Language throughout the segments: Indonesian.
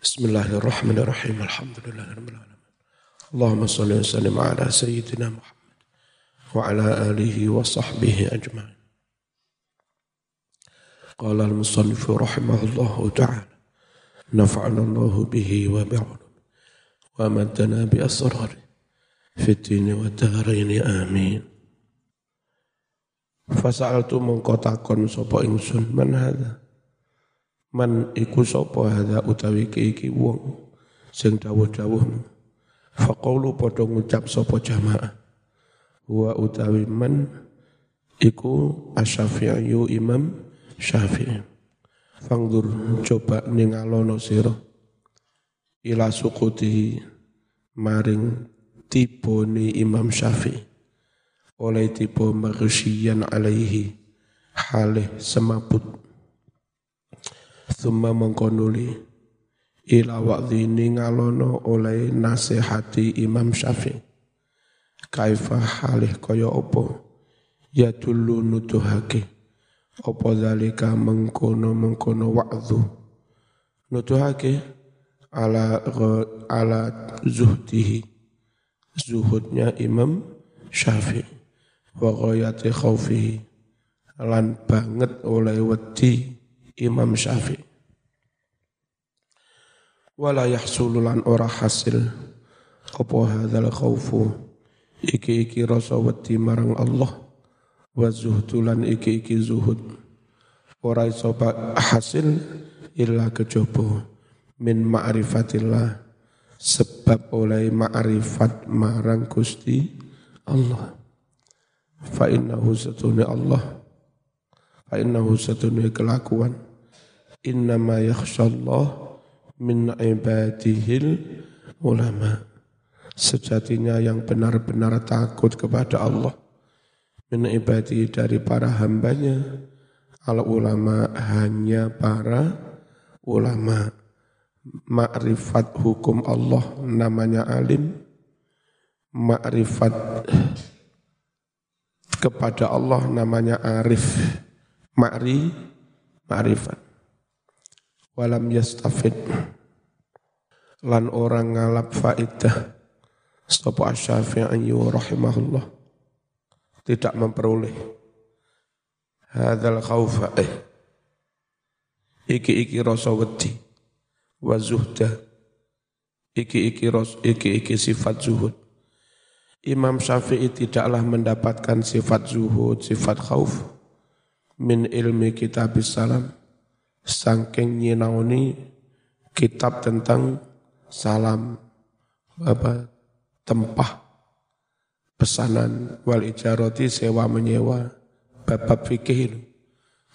Bismillahirrahmanirrahim. Alhamdulillahirrahmanirrahim. Allahumma salli wa sallim ala sayyidina Muhammad wa ala alihi wa sahbihi ajma'in. Qala al-musannif rahimahullahu ta'ala nafa'ana Allah bihi wa bi'ulum wa maddana bi asrari fi dini wa daraini amin. Fasa'altu mengkotakon sopo ingsun man hadha Man iku sapa hadza utawi iki wong sing dawuh-dawuh. Faqaulu padha ngucap sapa jamaah. Wa utawi man iku asy-Syafi'i Imam Syafi'i. Fangdur coba ningalono sira ila sukuti maring tipone Imam Syafi'i oleh tipe maghsyian alaihi halih semaput Thumma mengkonuli ila wa'dhini ngalono oleh nasihati Imam Syafi'i. Kaifa halih kaya opo? Ya dulu nutuhake opo dalika mengkono mengkono wa'dhu nutuhake ala ala zuhdihi. Zuhudnya Imam Syafi'i. Wa ghayati khaufihi lan banget oleh wedi Imam Syafi'i wala yahsululan ora hasil. Apa hadzal khaufu iki iki rasa wedi marang Allah. Wa zuhdulan iki iki zuhud. Ora iso hasil illa kejaba min ma'rifatillah. Sebab oleh ma'rifat marang Gusti Allah. Fa innahu satuni Allah. Fa innahu satuni kelakuan. Innama yakhshallah min ibadihil ulama. Sejatinya yang benar-benar takut kepada Allah. Min ibadi dari para hambanya. Al ulama hanya para ulama. Makrifat hukum Allah namanya alim. Makrifat kepada Allah namanya arif. Makri makrifat walam yastafid lan orang ngalap faidah. Sapa asy-Syafi'i rahimahullah. Tidak memperoleh. Hadzal khaufa eh. Iki iki rasa wedi. Wa zuhda. Iki iki ros iki iki sifat zuhud. Imam Syafi'i tidaklah mendapatkan sifat zuhud, sifat khauf min ilmi kitab salam. Sangking nyinauni kitab tentang salam apa tempah pesanan wal ijaroti sewa menyewa bab bab fikih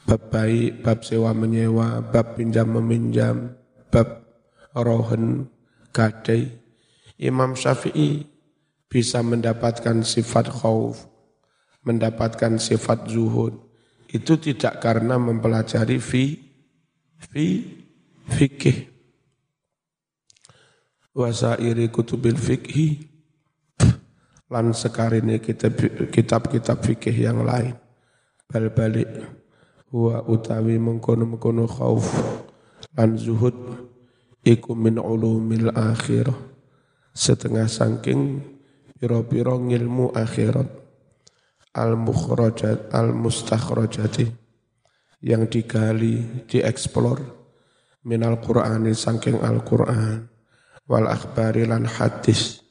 bab baik bab sewa menyewa bab pinjam meminjam bab rohen gadai. Imam Syafi'i bisa mendapatkan sifat khauf mendapatkan sifat zuhud. Itu tidak karena mempelajari fi fi fikih wasairi kutubil fikhi lan sekarini kitab-kitab fikih yang lain. Bal balik huwa utawi mengkono-mengkono khauf lan zuhud iku min ulumil akhirah. Setengah sangking piro-piro ngilmu akhirat. Al mukhrajat al mustakhrajati yang digali, dieksplor minal Qur'ani sangking Al-Qur'an wal akhbari lan hadis.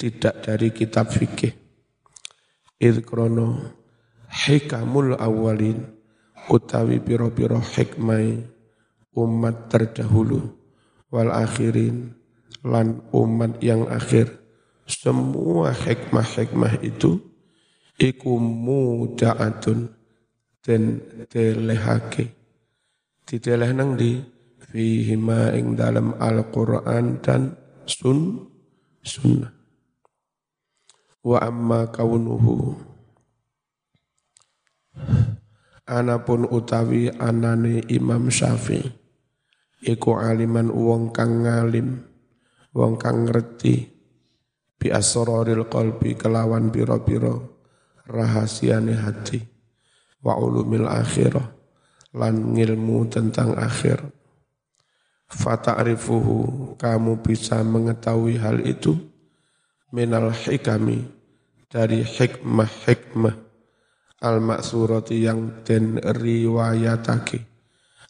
Tidak dari kitab fikih. Idkrono hikamul awalin utawi piro-piro hikmai umat terdahulu wal akhirin lan umat yang akhir. Semua hikmah-hikmah itu iku muda'atun den telehake diteleh nang di fihi ma ing dalam Al-Qur'an dan sun sunnah. Wa amma kaunuhu. Anapun utawi anane Imam Syafi'i. Iku aliman wong kang ngalim wong kang ngerti. Bi asraril qalbi kelawan pira-pira rahasiane hati. Wa ulumil akhirah lan ngilmu tentang akhir fata'rifuhu kamu bisa mengetahui hal itu? Minal hikami dari hikmah-hikmah. Al-maksurati yang den riwayatake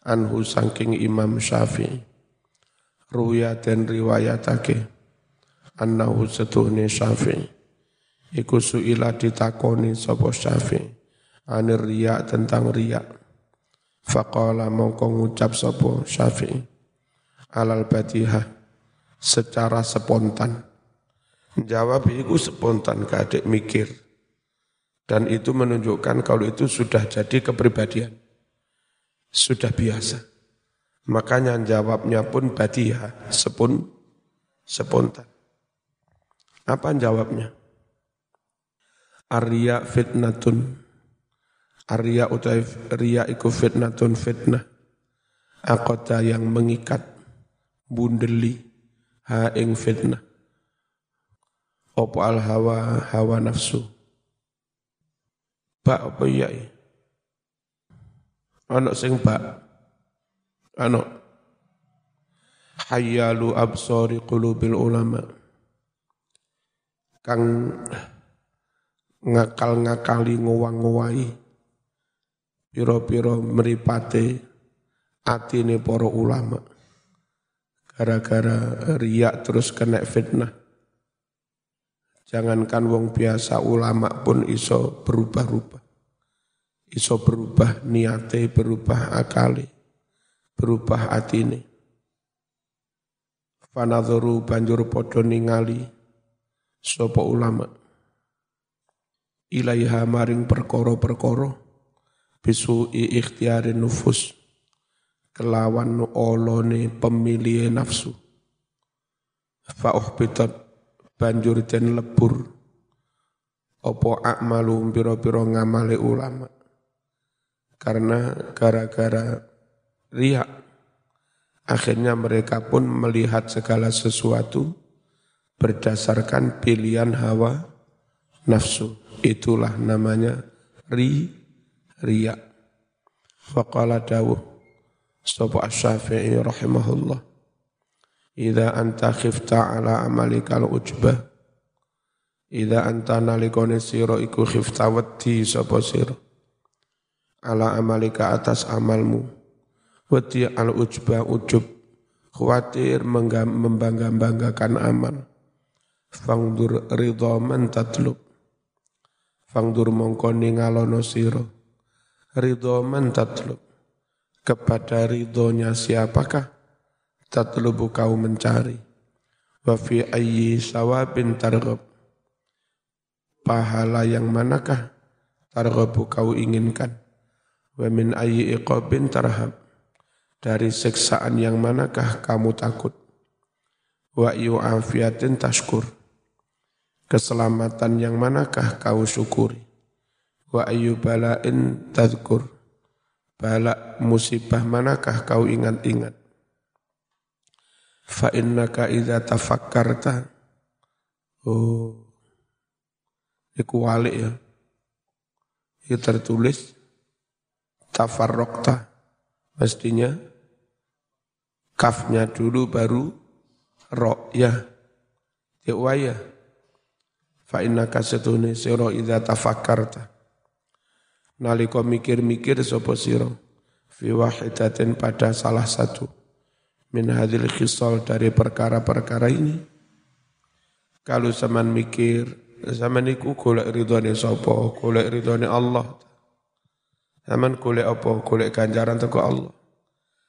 anhu sangking Imam Syafi'i. Ruya den riwayatake annahu setuhne Syafi'i. Iku suila ditakoni sapa Syafi'i. Anir riya tentang riya. Faqala mongko ngucap sapa Syafi'i alal batihah secara spontan. Jawab itu spontan, gak ada mikir. Dan itu menunjukkan kalau itu sudah jadi kepribadian. Sudah biasa. Makanya jawabnya pun batihah, sepun, spontan. Apa jawabnya? Arya fitnatun. Arya utai ria iku fitnatun fitnah. Akota yang mengikat bundeli ha ing fitnah. Opo al hawa hawa nafsu? Bak apa iya ana sing bak. Ana. Hayyalu absari qulubil ulama. Kang ngakal-ngakali ngowang-ngowahi. Piro-piro meripate atine para ulama gara-gara riak terus kena fitnah. Jangankan wong biasa ulama pun iso berubah-ubah. Iso berubah niate, berubah akali, berubah atine. Fanadharu banjur podo ningali sopo ulama. Ilaiha maring perkoro-perkoro bisu ikhtiarin nufus kelawan olone pemilih nafsu. Fa'uhbitat banjur den lebur. Opo akmalu biro-biro ngamale ulama. Karena gara-gara riak akhirnya mereka pun melihat segala sesuatu berdasarkan pilihan hawa nafsu. Itulah namanya ri riak. Faqala dawuh Sopo Asy-Syafi'i rahimahullah. Idza anta khifta ala amalika al-ujbah. Idza anta nalikone sira iku khifta wedi sapa sira. Ala amalika atas amalmu. Wedi al-ujbah ujub. Khawatir membangga-banggakan amal. Fangdur ridha man tatlub. Fangdur mongko ningalono sira. Ridha man tatlub kepada ridhonya siapakah? Tatlubu kau mencari. Wa fi ayyi sawabin targhab. Pahala yang manakah targhabu kau inginkan? Wa min ayyi iqabin tarhab. Dari siksaan yang manakah kamu takut? Wa yu afiatin tashkur. Keselamatan yang manakah kau syukuri? Wa ayu bala'in tadhkur Balak musibah manakah kau ingat-ingat? Fa innaka idza tafakkarta. Oh. Iku walik ya. Itu tertulis Tafarrokta Mestinya Kafnya dulu baru Rok ya Ya waya Fa innaka setune siro idza tafakkarta Naliko mikir-mikir sapa sira? Fi wahidatin pada salah satu. Min hadil khisal dari perkara-perkara ini. Kalau zaman mikir zaman iku golek ridhone sapa? Golek ridhone Allah. Zaman golek apa? Golek ganjaran teko Allah.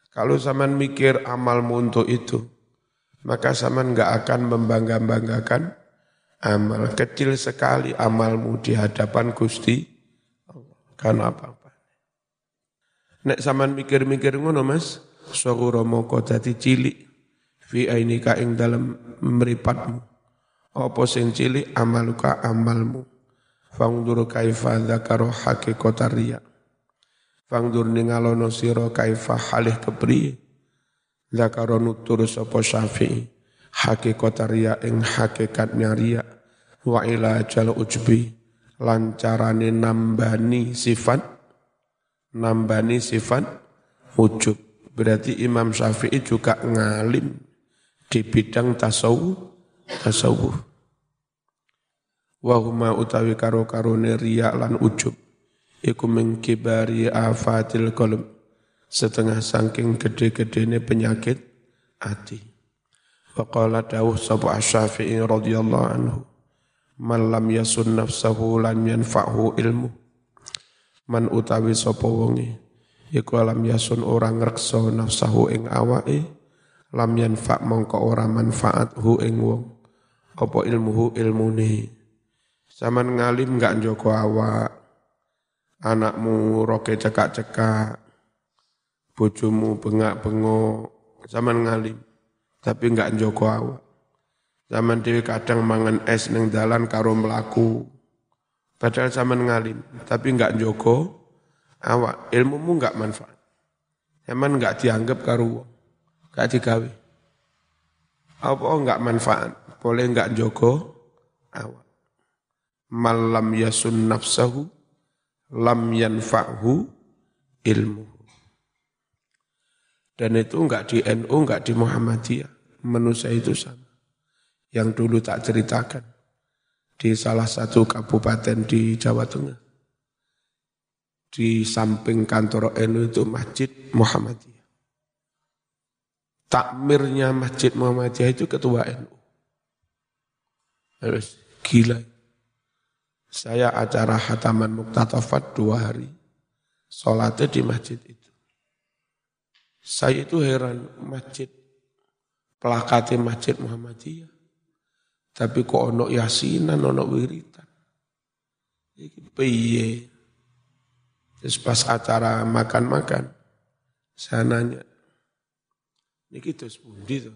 Kalau zaman mikir amalmu untuk itu maka zaman enggak akan membangga-banggakan amal kecil sekali amalmu di hadapan Gusti kan apa-apa. Nek saman mikir-mikir ngono Mas, sahura moko dadi cilik fi ainika ing dalam meripatmu. Apa sing cilik amaluka amalmu. Fangdur kaifa dzakara haqiqata riya. Fangdur ningalono sira kaifa halih kepriye. Dzakara nutur sapa Syafi'i. Haqiqata riya ing hakikatnya riya. Wa ila jal ujbi lancarane nambani sifat nambani sifat ujub Berarti Imam Syafi'i juga ngalim di bidang tasawuf. tasawuf. Wahuma utawi karo karone riya lan ujub. Iku mengkibari afatil kolom. Setengah sangking gede-gedene penyakit hati. Waqala dawuh sabu asyafi'i radhiyallahu anhu. Man lam yasun nafsahu lam yanfa'hu ilmu. Man utawi sapa wonge iku lam yasun ora ngrekso nafsahu ing awake lam yanfa mongko ora manfaat hu ing wong. Apa ilmuhu ilmune? Zaman ngalim gak joko awak. Anakmu roke cekak-cekak. Bojomu bengak-bengok. Zaman ngalim tapi gak joko awak zaman dewi kadang mangan es neng dalan karo melaku padahal zaman ngalim tapi gak joko awak ilmumu enggak manfaat. Emang enggak dianggap karo enggak digawe. Apa enggak manfaat? Boleh enggak jogo awak. Malam yasun nafsahu lam yanfa'hu ilmu. Dan itu enggak di NU, enggak di Muhammadiyah. Manusia itu sama. Yang dulu tak ceritakan di salah satu kabupaten di Jawa Tengah di samping kantor NU itu Masjid Muhammadiyah. Takmirnya Masjid Muhammadiyah itu ketua NU. Terus gila. Saya acara hataman Muktatafat dua hari. Sholatnya di masjid itu. Saya itu heran, masjid, pelakati masjid Muhammadiyah. Tapi kok ono yasinan, ono wiritan. Iki piye? Terus pas acara makan-makan, saya nanya, ini kita sepundi tuh?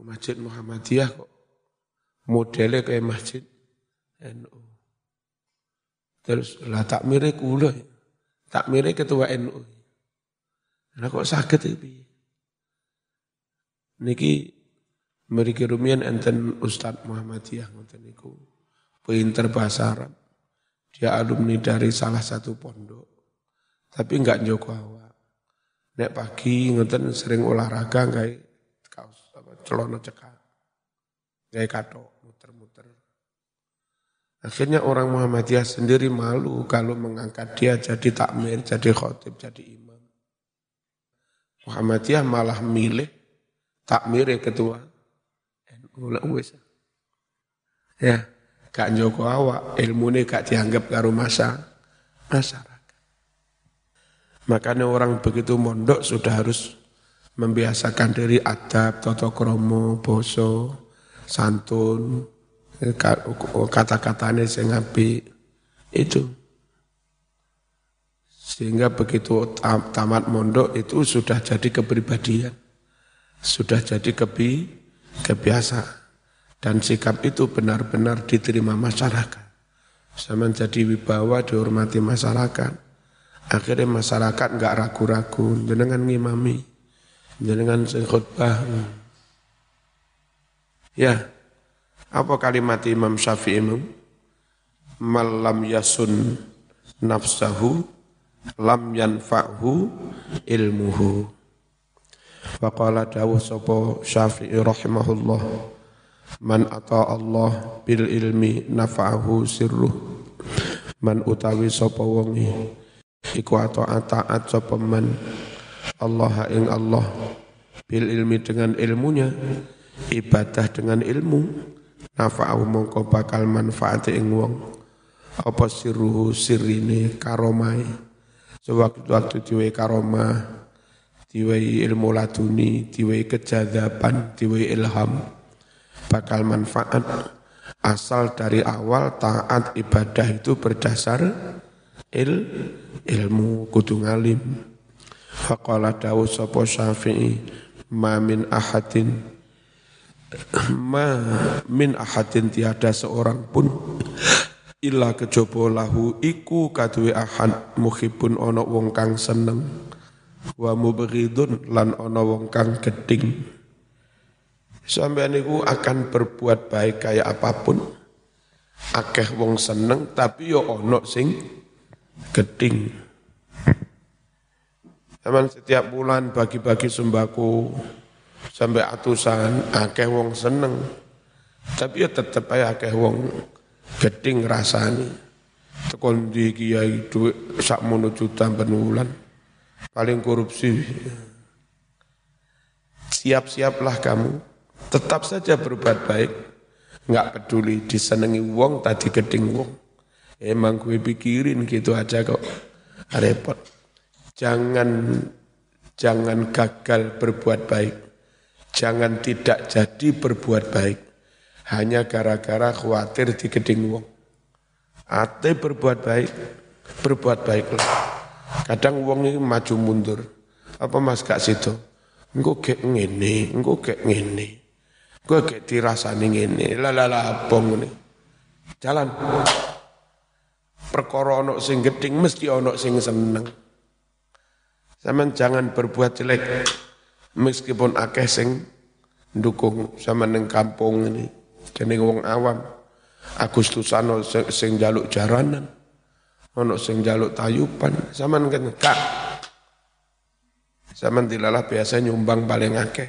Masjid Muhammadiyah kok modelnya kayak masjid NU. Terus lah tak mirip kula, tak mirip ketua NU. Nah kok sakit itu? Niki meriki rumian enten Ustadz Muhammadiyah ngoten niku. Pinter bahasa Arab. Dia alumni dari salah satu pondok. Tapi enggak joko awak. Nek pagi ngoten sering olahraga enggak kaos apa celana cekak. Enggak kato muter-muter. Akhirnya orang Muhammadiyah sendiri malu kalau mengangkat dia jadi takmir, jadi khotib, jadi imam. Muhammadiyah malah milih takmir ketua NU Ya gak njoko awak, ilmune gak dianggap karo masa masyarakat. Makanya orang begitu mondok sudah harus membiasakan diri adab, toto kromo, boso, santun, kata-katanya sing itu. Sehingga begitu tamat mondok itu sudah jadi kepribadian. Sudah jadi kebi, kebiasaan. Dan sikap itu benar-benar diterima masyarakat. Sama jadi wibawa dihormati masyarakat. Akhirnya masyarakat nggak ragu-ragu jenengan ngimami, jenengan khutbah. Ya, apa kalimat Imam Syafi'i Imam? Malam yasun nafsahu lam yanfa'hu ilmuhu. Faqala dawuh sapa Syafi'i rahimahullah Man ata Allah bil ilmi nafa'ahu sirruh. Man utawi sapa wonge iku ata taat sapa man? Allah ing Allah. Bil ilmi dengan ilmunya ibadah dengan ilmu nafa'ahu mongko bakal manfaat ing wong. Apa sirruhu sirine karomai sewaktu-waktu diwe karomah diwe ilmu laduni diwe kejadaban diwe ilham. Bakal manfaat. Asal dari awal taat ibadah itu berdasar il ilmu kudu ngalim. Faqala dawu sapa syafi'i ma min ahadin. Ma min ahadin tiada seorang pun illa kejaba lahu iku kaduwe ahad muhibun ana wong kang seneng wa mubghidun lan ana wong kang geding Sampai niku akan berbuat baik kayak apa pun. Akeh wong seneng tapi yo ono sing geding. Emang setiap bulan bagi-bagi sembako sampai atusan, akeh wong seneng. Tapi ya tetep aja akeh wong geding rasani. Tekon di kiai duit sak mono juta penulan. Paling korupsi. Siap-siaplah kamu. Tetap saja berbuat baik. Enggak peduli disenengi wong tadi geding wong. Emang gue pikirin gitu aja kok. Repot. Jangan jangan gagal berbuat baik. Jangan tidak jadi berbuat baik. Hanya gara-gara khawatir di geding wong. Ate berbuat baik, berbuat baiklah. Kadang wong ini maju mundur. Apa mas kak situ? Engkau kayak ngene, engkau kayak ngene. Gue kayak dirasani ngene, lalala bong ini. Jalan. Perkara ono sing geding mesti ono sing seneng. Sama jangan berbuat jelek meskipun akeh sing dukung sama neng kampung ini. Kene wong awam. Agustusan sing, sing jaluk jaranan. Ono sing jaluk tayupan. Sama kan kak. Sama dilalah biasa nyumbang paling akeh.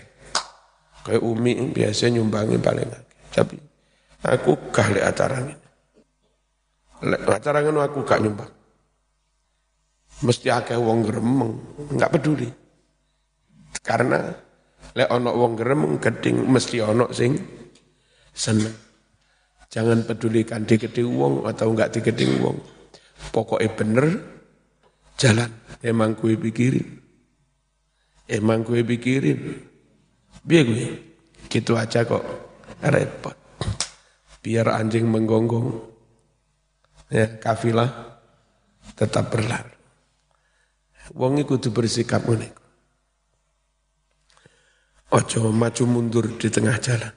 Kayak Umi biasa nyumbangi paling akeh. Tapi aku lek acara ini. Acara ini aku gak nyumbang mesti akeh wong gremeng, enggak peduli. Karena lek ono wong gremeng geding mesti ono sing seneng. Jangan pedulikan di wong atau enggak di wong. Pokoknya bener jalan. Emang gue pikirin. Emang gue pikirin. Biar gue. Gitu aja kok repot. Biar anjing menggonggong. Ya, kafilah tetap berlari. Wong kudu bersikap ngene. Ojo maju mundur di tengah jalan.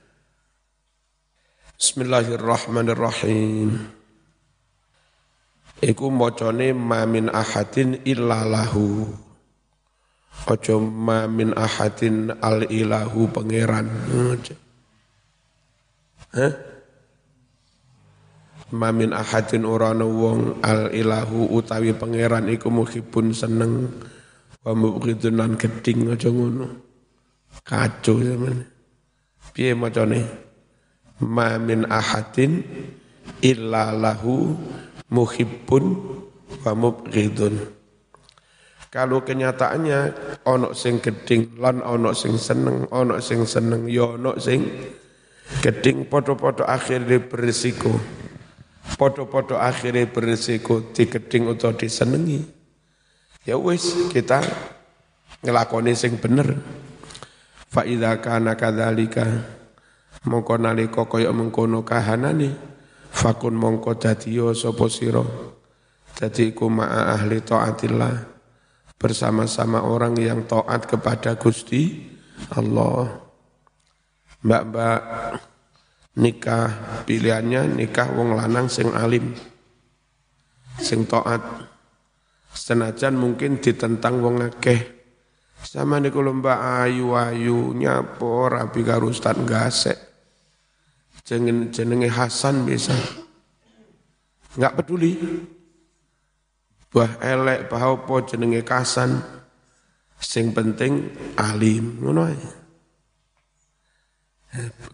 Bismillahirrahmanirrahim. Iku mocone mamin ahadin illa lahu. Ojo mamin ahadin al ilahu pangeran. Hah? mamin ahadin urana wong al ilahu utawi pangeran iku muhibun seneng wa mubghidun lan geding aja ngono kacau zaman piye macane mamin ahadin illa lahu muhibbun wa mubghidun kalau kenyataannya ono sing geding lan ono sing seneng ono sing seneng ya ono sing geding podo-podo akhirnya berisiko Podo-podo akhirnya berisiko digeding atau disenengi. Ya wis kita ngelakoni sing bener. Fa idza kana kadzalika mongko nalika kaya mengkono kahanane fakun mongko dadi sapa sira? Dadi iku ma'a ahli taatillah. Bersama-sama orang yang taat kepada Gusti Allah. Mbak-mbak nikah pilihannya nikah wong lanang sing alim sing taat. Senajan mungkin ditentang wong akeh. Sama niku lomba ayu-ayu nyapo rapi karo ustaz gasek jenenge jenenge Hasan bisa nggak peduli bah elek bah apa jenenge Kasan sing penting alim ngono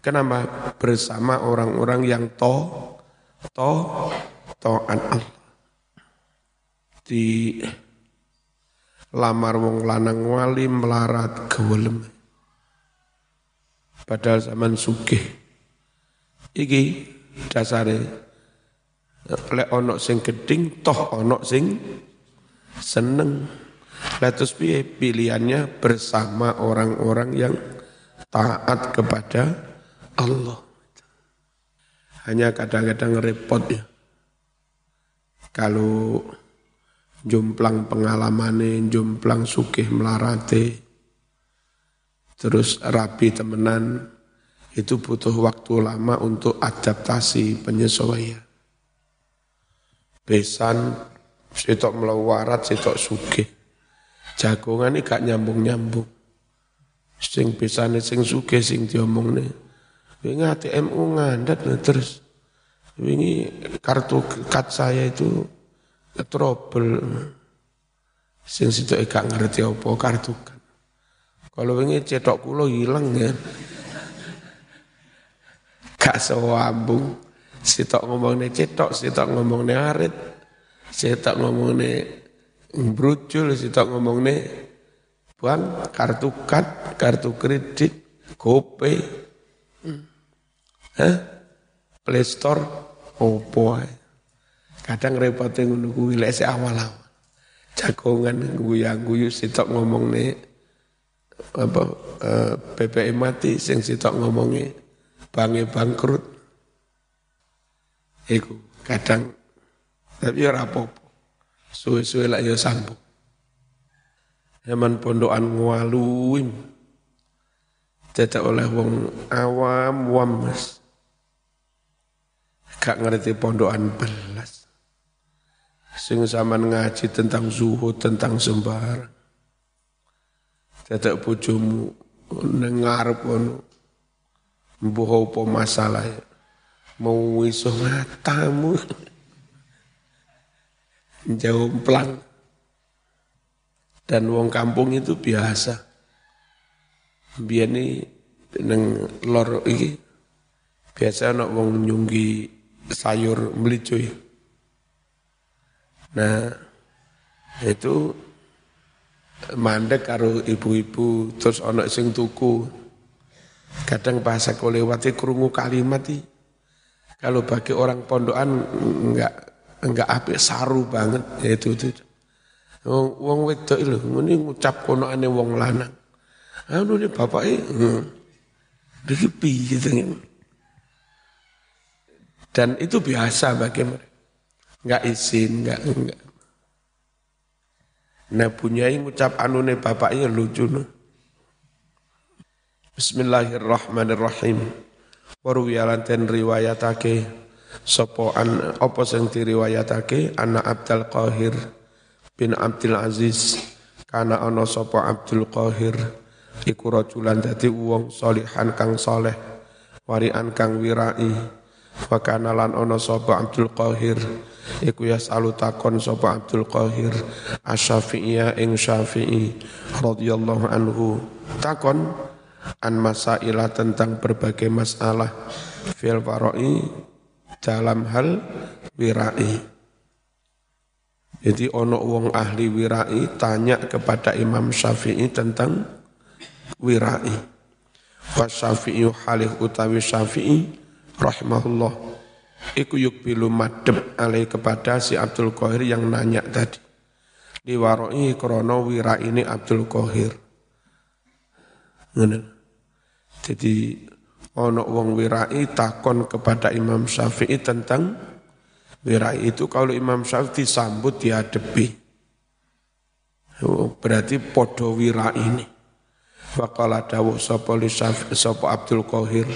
Kenapa? Bersama orang-orang yang to, to, to'an Allah. Di lamar wong lanang wali melarat kewelem. Padahal zaman sugih. Iki dasare lek ono sing geding toh ono sing seneng. Latus piye pilihannya bersama orang-orang yang taat kepada Allah. Hanya kadang-kadang repot ya. Kalau jomplang pengalaman jomplang sukih melarate, terus rapi temenan, itu butuh waktu lama untuk adaptasi penyesuaian. Besan, sitok melawarat, sitok sugih. Jagongan ini gak nyambung-nyambung sing pisane sing suge sing diomongne wingi ATMU ngandat terus wingi kartu kat saya itu trouble Sing situ gak ngerti apa kartukan. Kalau ini cetok kulo hilang ya. Gak. Sitok ngomong cetok, sitok ngomong arit, sitok ngomong brujul, sitok ngomong buang kartu kad, kartu kredit, GoPay, hmm. Hah? Play Store, opo Kadang repotnya ngono kuwi lek awal-awal. Jagongan guyu-guyu sitok ngomong nih apa uh, eh, BBM mati sing sitok ngomongnya bange bangkrut. Iku kadang tapi ora apa-apa. Suwe-suwe lak ya sambung. Zaman pondokan ngwaluim. Tidak oleh wong awam wam mas. Gak ngerti pondokan belas. Sing zaman ngaji tentang zuhud, tentang sembarang. Tidak bojomu nengar pun mbuh apa masalah? Mau iso ngatamu. Jomplang dan wong kampung itu biasa. Biar ini neng lor iki biasa nak wong nyunggi sayur melicuy nah itu mandek karo ibu-ibu terus anak sing tuku kadang bahasa kau lewati kerungu kalimat kalau bagi orang pondokan enggak enggak apik saru banget. Ya itu itu wong wong wedok lho ngene ngucap kono ane wong lanang. Anu ne bapake hmm. iki piye dan itu biasa bagi mereka. Enggak izin enggak enggak nah punyai ngucap anu ne bapaknya lucu no. Bismillahirrahmanirrahim. Waruwiyalanten riwayatake. Sapa an apa sing diriwayatake? Anak Abdul Qahir bin Abdul Aziz. Kana ana sapa Abdul Qahir? Iku rajulan dadi wong solihan kang soleh warian kang wirai. Wa kana lan ana sapa Abdul Qahir? Iku yasalu takon sapa Abdul Qahir asy-Syafi'iyya ing Syafi'i radhiyallahu anhu. Takon an masaila tentang berbagai masalah fil fara'i dalam hal wirai. Jadi ono wong ahli wirai tanya kepada Imam Syafi'i tentang wirai. Wa Syafi'i halih utawi Syafi'i rahimahullah. Iku yuk bilu madep alai kepada si Abdul Qahir yang nanya tadi. Di waroi krono wirai ini Abdul Qahir. Jadi ono wong wirai takon kepada Imam Syafi'i tentang wirai itu kalau Imam Syafi'i disambut dihadapi. Oh, berarti podo wirai ini. Wakala dawuh sapa li sapa Abdul Qahir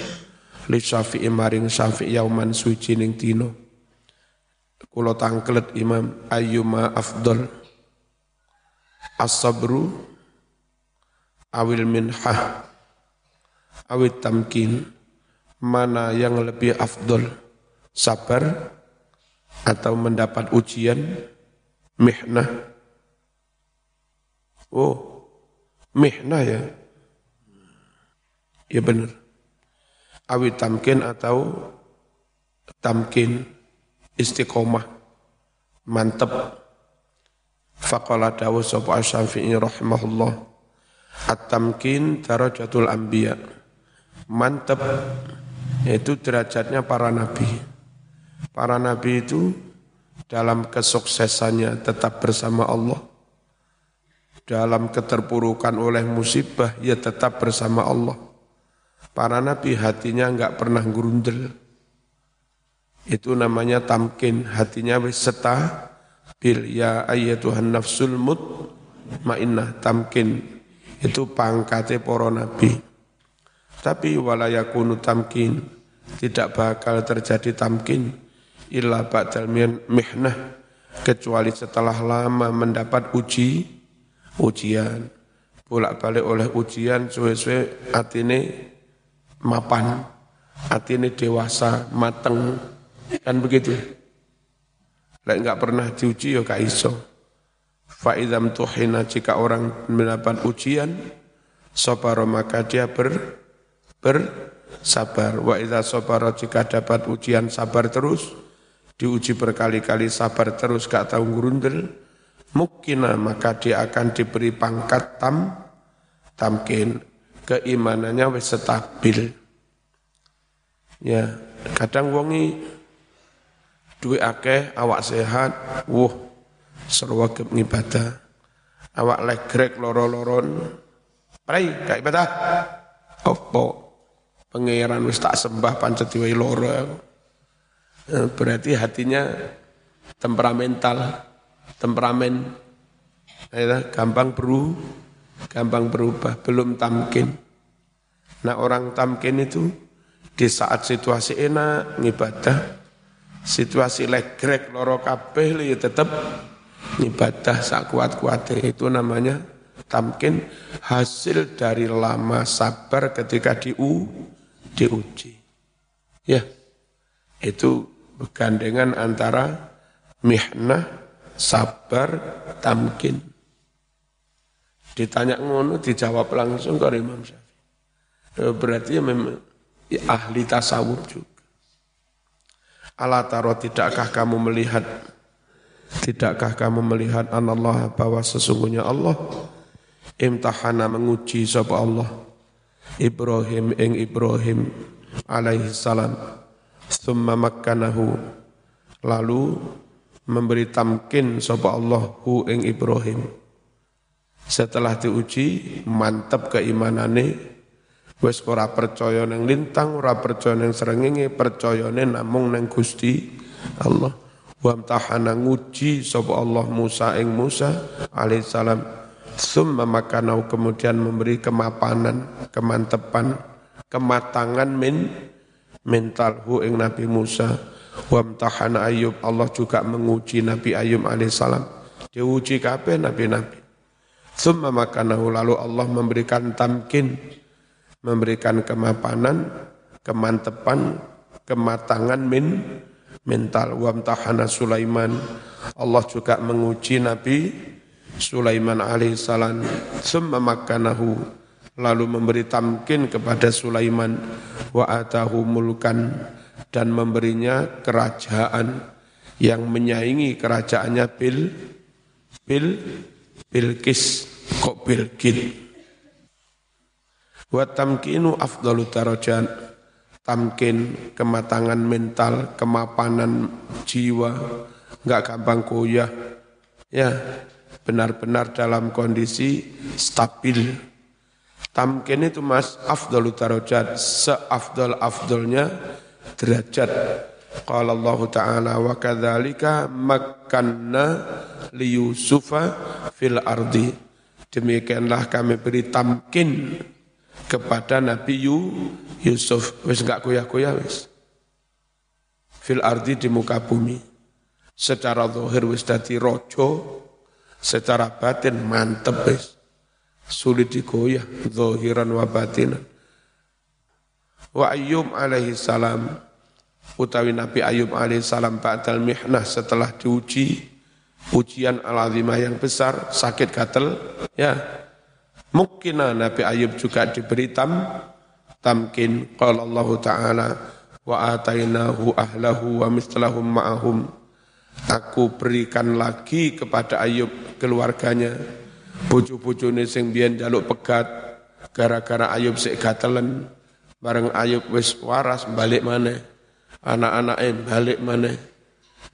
li Syafi'i maring Syafi'i yauman suci ning dina. Kula tangklet Imam ayyuma afdal as-sabru awil minhah awit tamkin mana yang lebih afdol? Sabar atau mendapat ujian? Mihnah. Oh mihnah ya? Ya benar. Awit tamkin atau tamkin? Istiqomah. Mantep. Faqala dawu sapa asy-syafi'i rahimahullah. At-tamkin darajatul anbiya' mantep itu derajatnya para nabi. Para nabi itu dalam kesuksesannya tetap bersama Allah. Dalam keterpurukan oleh musibah, ya tetap bersama Allah. Para nabi hatinya enggak pernah gerundel. Itu namanya tamkin, hatinya wis bil ya ayyatuhan nafsul mutmainnah tamkin. Itu pangkatnya para nabi. Tapi walayakunu tamkin, tidak bakal terjadi tamkin illa ba'dal mihnah kecuali setelah lama mendapat uji ujian. Bolak-balik oleh ujian suwe-suwe atine mapan atine dewasa mateng. Kan begitu? Lek enggak pernah diuji ya gak iso. Fa'idham tuhina jika orang mendapat ujian, soparo maka dia ber, bersabar. Wa idha soparo jika dapat ujian sabar terus, diuji berkali-kali sabar terus gak tahu ngurundel, mukina maka dia akan diberi pangkat tam, tamkin, keimanannya wis stabil. Ya, kadang wongi duit akeh, awak sehat, wuh serwagep ngibadah. Awak legrek loro-loron. Prai, gak ibadah. Opo? Pangeran wis tak sembah pancet diwai loro. Eh, berarti hatinya temperamental, temperamen. Ya, gampang beru, gampang berubah, belum tamkin. Nah orang tamkin itu di saat situasi enak ngibadah, situasi legrek loro kabeh ya tetap ibadah sak kuat kuatnya itu namanya tamkin hasil dari lama sabar ketika diu diuji. Ya, itu bergandengan antara mihnah, sabar, tamkin. Ditanya ngono, dijawab langsung ke Imam Syafi'i. Berarti ya memang ya, ahli tasawuf juga. Allah taro tidakkah kamu melihat Tidakkah kamu melihat Allah bahwa sesungguhnya Allah imtahana menguji sapa Allah Ibrahim ing Ibrahim alaihi salam. Thumma makkanahu. Lalu memberi tamkin sapa Allah hu ing Ibrahim. Setelah diuji mantap keimanane. Wis ora percaya nang lintang ora percaya nang srengenge percayane namung nang Gusti Allah. Wamtahana nguji sapa Allah Musa ing Musa alaihissalam summa makanau kemudian memberi kemapanan, kemantepan, kematangan min mental hu ing Nabi Musa. Wamtahana Ayub Allah juga menguji Nabi Ayub alaihissalam. Diuji kabeh nabi-nabi. Summa makanahu lalu Allah memberikan tamkin memberikan kemapanan kemantepan kematangan min mental. Wamtahana Sulaiman Allah juga menguji Nabi Sulaiman alaihissalam summa makkanahu lalu memberi tamkin kepada Sulaiman wa atahu mulkan dan memberinya kerajaan yang menyaingi kerajaannya Bil Bil Bilqis kok Bilqit wa tamkinu afdalu darajat tamkin, kematangan mental, kemapanan jiwa, nggak gampang goyah. Ya, benar-benar dalam kondisi stabil. Tamkin itu mas afdalu darajat, seafdal-afdalnya derajat. Qala Allah Ta'ala wa kadzalika makkanna li Yusufa fil ardi. Demikianlah kami beri tamkin kepada Nabi Yusuf wis enggak goyah-goyah wis fil ardi di muka bumi secara zahir wis dadi rojo secara batin mantep wis sulit digoyah zahiran wa batinan wa ayyub alaihi salam utawi Nabi Ayub alaihi salam ba'dal mihnah setelah diuji ujian al-azimah yang besar sakit gatel ya Mungkin Nabi Ayub juga diberi tam, tamkin. Qala Allah Ta'ala, wa atainahu ahlahu wa mislahum ma'ahum. Aku berikan lagi kepada Ayub keluarganya. Bucu-bucune sing biyen jaluk pegat, gara-gara Ayub sik gatelen. Bareng Ayub wis waras balik mana. Anak-anaknya balik mana.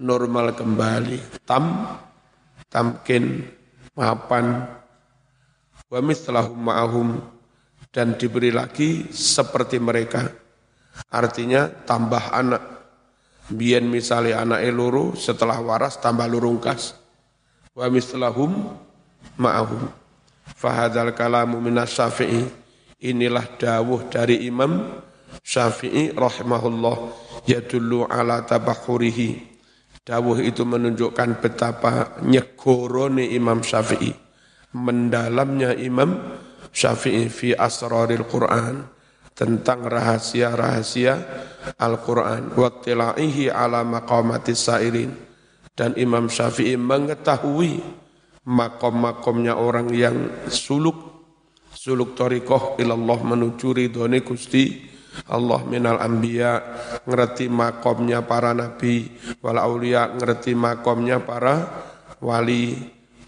Normal kembali. Tam, tamkin, mapan, wa mithlahum ma'ahum dan diberi lagi seperti mereka. Artinya tambah anak. Biyen misalnya anak eluru setelah waras tambah lurungkas. Wa mithlahum ma'ahum. Fahadal kalamu minas syafi'i. Inilah dawuh dari Imam Syafi'i rahimahullah yadullu ala tabahurihi. Dawuh itu menunjukkan betapa nyegorone Imam Syafi'i mendalamnya Imam Syafi'i fi asraril Quran tentang rahasia-rahasia Al-Quran. Wattila'ihi ala maqamatis sa'irin. Dan Imam Syafi'i mengetahui makom-makomnya orang yang suluk. Suluk torikoh ilallah menuju ridhone Gusti Allah minal anbiya. Ngerti makomnya para nabi. Wal aulia ngerti makomnya para wali.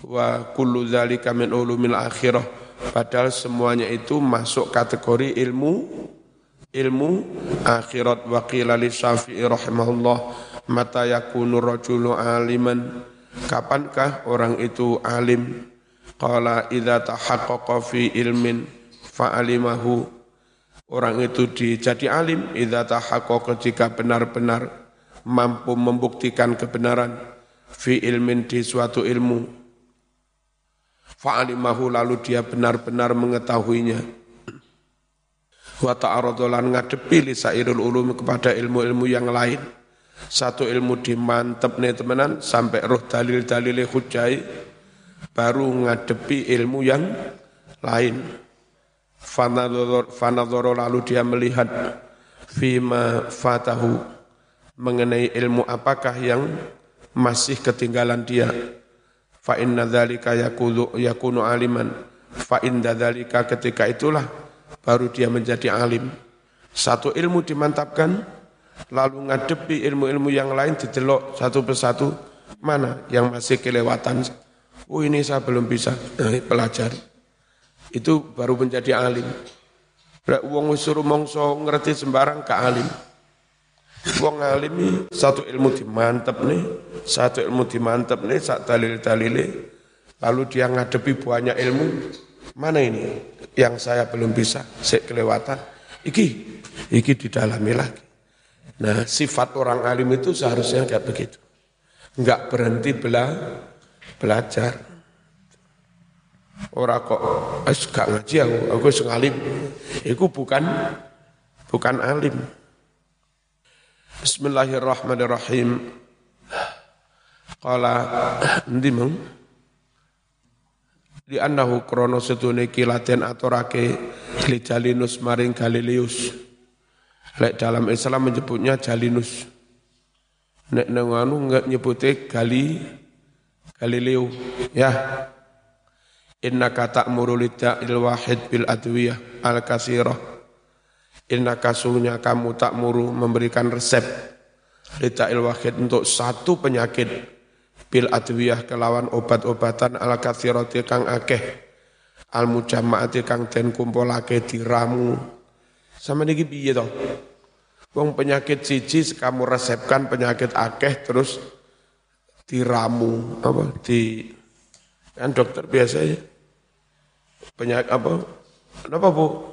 Wa kullu dzalika min ulumil akhirah padahal semuanya itu masuk kategori ilmu ilmu akhirat. Wa li syafi'i rahimahullah mata yakunu rajulu aliman? Kapankah orang itu alim? Qala idza tahaqqaqa fi ilmin fa'alimahu. Orang itu dijadi alim idza tahaqqaqa jika benar-benar mampu membuktikan kebenaran. Fi ilmin di suatu ilmu fa'alimahu lalu dia benar-benar mengetahuinya wa ta'aradolan ngadepi li sairul ulum kepada ilmu-ilmu yang lain satu ilmu dimantep nih temenan sampai roh dalil-dalil hujai baru ngadepi ilmu yang lain. Fanadoro lalu dia melihat fima fatahu mengenai ilmu apakah yang masih ketinggalan dia. Fa inna dzalika yakunu yakunu aliman. Fa inna dzalika ketika itulah baru dia menjadi alim. Satu ilmu dimantapkan, lalu ngadepi ilmu-ilmu yang lain didelok satu persatu, mana yang masih kelewatan Oh ini saya belum bisa nah, pelajari. Itu baru menjadi alim. Wong suruh mongso ngerti sembarang ke alim. Wong alim satu ilmu dimantep nih, satu ilmu dimantep nih, sak dalil dalil lalu dia ngadepi banyak ilmu. Mana ini yang saya belum bisa, saya kelewatan. Iki, iki didalami lagi. Nah sifat orang alim itu seharusnya kayak begitu. Enggak berhenti bela, belajar. Ora kok wis gak ngaji aku, aku wis ngalim. Iku bukan bukan alim. Bismillahirrahmanirrahim. Qala endi? Di annahu krono setune kilaten aturake li Jalinus maring Galileus. Lek dalam Islam menyebutnya Jalinus. Nek nang anu enggak nyebute Gali Galileo ya innaka ta'muru il wahid bil adwiyah al kasirah inna kasunya kamu ta'muru memberikan resep. Il wahid untuk satu penyakit. Bil adwiyah kelawan obat-obatan al kasirati kang akeh. Al mujammaati kang den kumpulake diramu. Sama niki piye to? Wong penyakit siji kamu resepkan penyakit akeh terus diramu. Apa? Di kan dokter biasa ya. Penyakit apa? Kenapa bu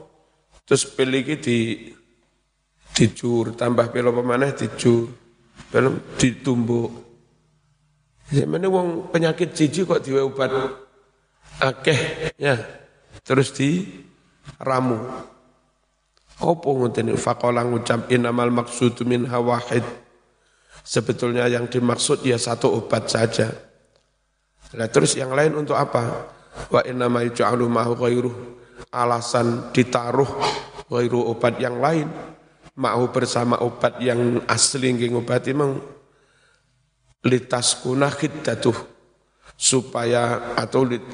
terus pilih di dicur tambah pil apa mana dicur belum ditumbuk ya mana wong penyakit cici kok diwe obat akeh ya terus di ramu opo ngoten faqala ngucap inamal maqsudu min hawahid Sebetulnya yang dimaksud ya satu obat saja. Nah, terus yang lain untuk apa? Wa inna ma yuj'alu ma'hu ghairuh. Alasan ditaruh ghairu obat yang lain. Ma'hu bersama obat yang asli nggih obat memang litas kunah khiddatuh supaya atau lit,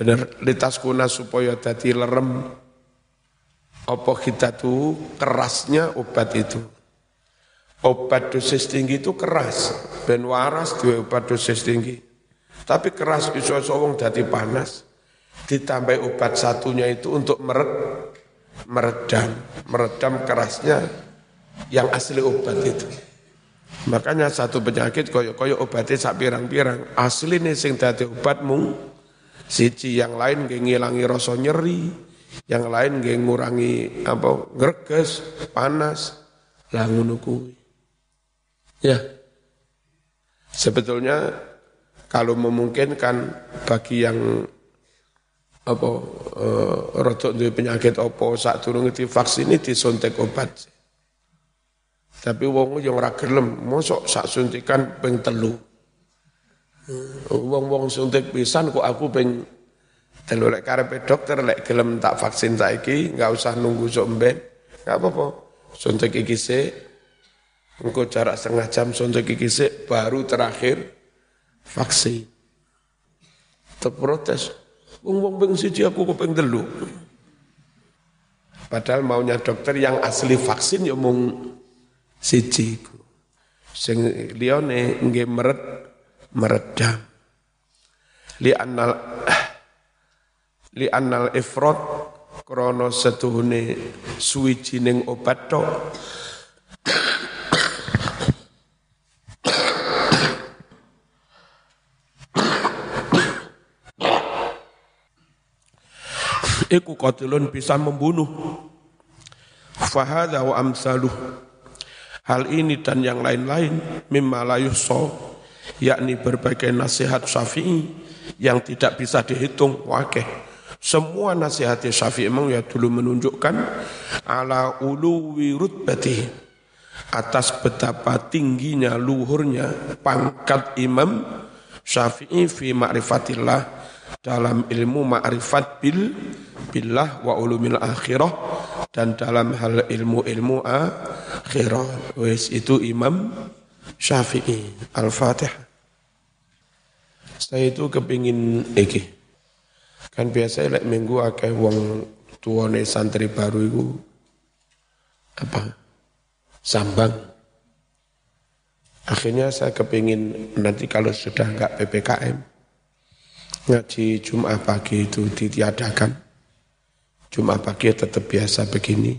eh, litas kuna supaya dadi lerem apa khiddatu kerasnya obat itu obat dosis tinggi itu keras, ben waras dua obat dosis tinggi. Tapi keras bisa sowong dadi panas. Ditambah obat satunya itu untuk meret, meredam, meredam kerasnya yang asli obat itu. Makanya satu penyakit koyo koyo obatnya sak pirang-pirang. Asli nih sing dadi obatmu, siji yang lain nggih ngilangi rasa nyeri, yang lain nggih ngurangi apa greges, panas, lah. Ya, sebetulnya kalau memungkinkan bagi yang apa e, rotok dari penyakit apa saat turun itu vaksin ini disuntik obat. Tapi wong yang ora gelem, mosok sak suntikan ping telu. Wong-wong suntik pisan kok aku ping telu lek karepe dokter lek gelem tak vaksin saiki, enggak usah nunggu sok mben. Enggak apa-apa. Suntik iki sik Engkau jarak setengah jam sontek kikisik baru terakhir vaksin. terprotes. Wong wong ping siji aku kok ping telu. Padahal maunya dokter yang asli vaksin ya mung siji iku. Sing liyane nggih meret meredam. Li annal li annal ifrat krana setuhune suwijining obat tok iku qatilun bisa membunuh. Fahadha wa amsaluh. Hal ini dan yang lain-lain mimma la yakni berbagai nasihat Syafi'i yang tidak bisa dihitung wakeh. Semua nasihat Syafi'i memang ya dulu menunjukkan ala uluwi rutbati atas betapa tingginya luhurnya pangkat Imam Syafi'i fi ma'rifatillah dalam ilmu ma'rifat bil billah wa ulumil akhirah dan dalam hal ilmu-ilmu akhirah. Wes itu Imam Syafi'i Al-Fatihah. Saya itu kepingin iki. Kan biasa lek minggu akeh wong tuane santri baru itu apa? Sambang. Akhirnya saya kepingin nanti kalau sudah enggak PPKM, ngaji Jumat pagi itu ditiadakan. Jumat pagi tetap biasa begini.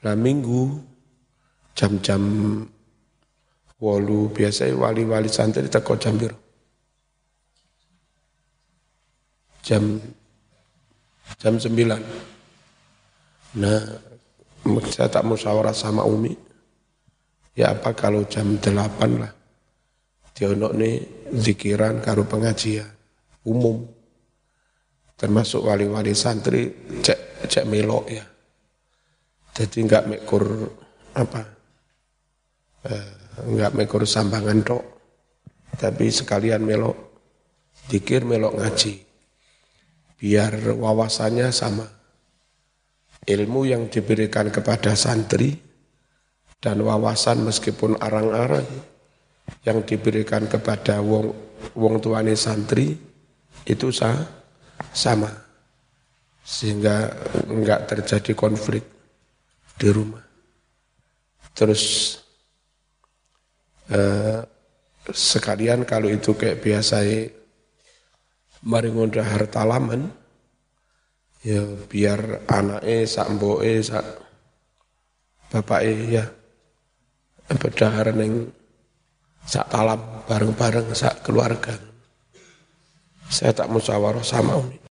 Lah minggu jam-jam walu biasa wali-wali santri teko jam biru. Jam jam sembilan. Nah, saya tak musyawarah sama Umi. Ya apa kalau jam delapan lah. Dionok nih zikiran karo pengajian umum. Termasuk wali-wali santri cek cek melok ya. Jadi enggak mekur apa eh, enggak mekur sambangan tok. Tapi sekalian melok dikir melok ngaji. Biar wawasannya sama. Ilmu yang diberikan kepada santri dan wawasan meskipun arang-arang yang diberikan kepada wong wong tuane santri itu sah, sama sehingga enggak terjadi konflik di rumah. Terus eh, sekalian kalau itu kayak biasa mari ngondah harta laman ya biar anaknya sak mboke sak bapake ya bedahar ning sak talam bareng-bareng sak keluarga. Saya tak musyawarah sama Umi.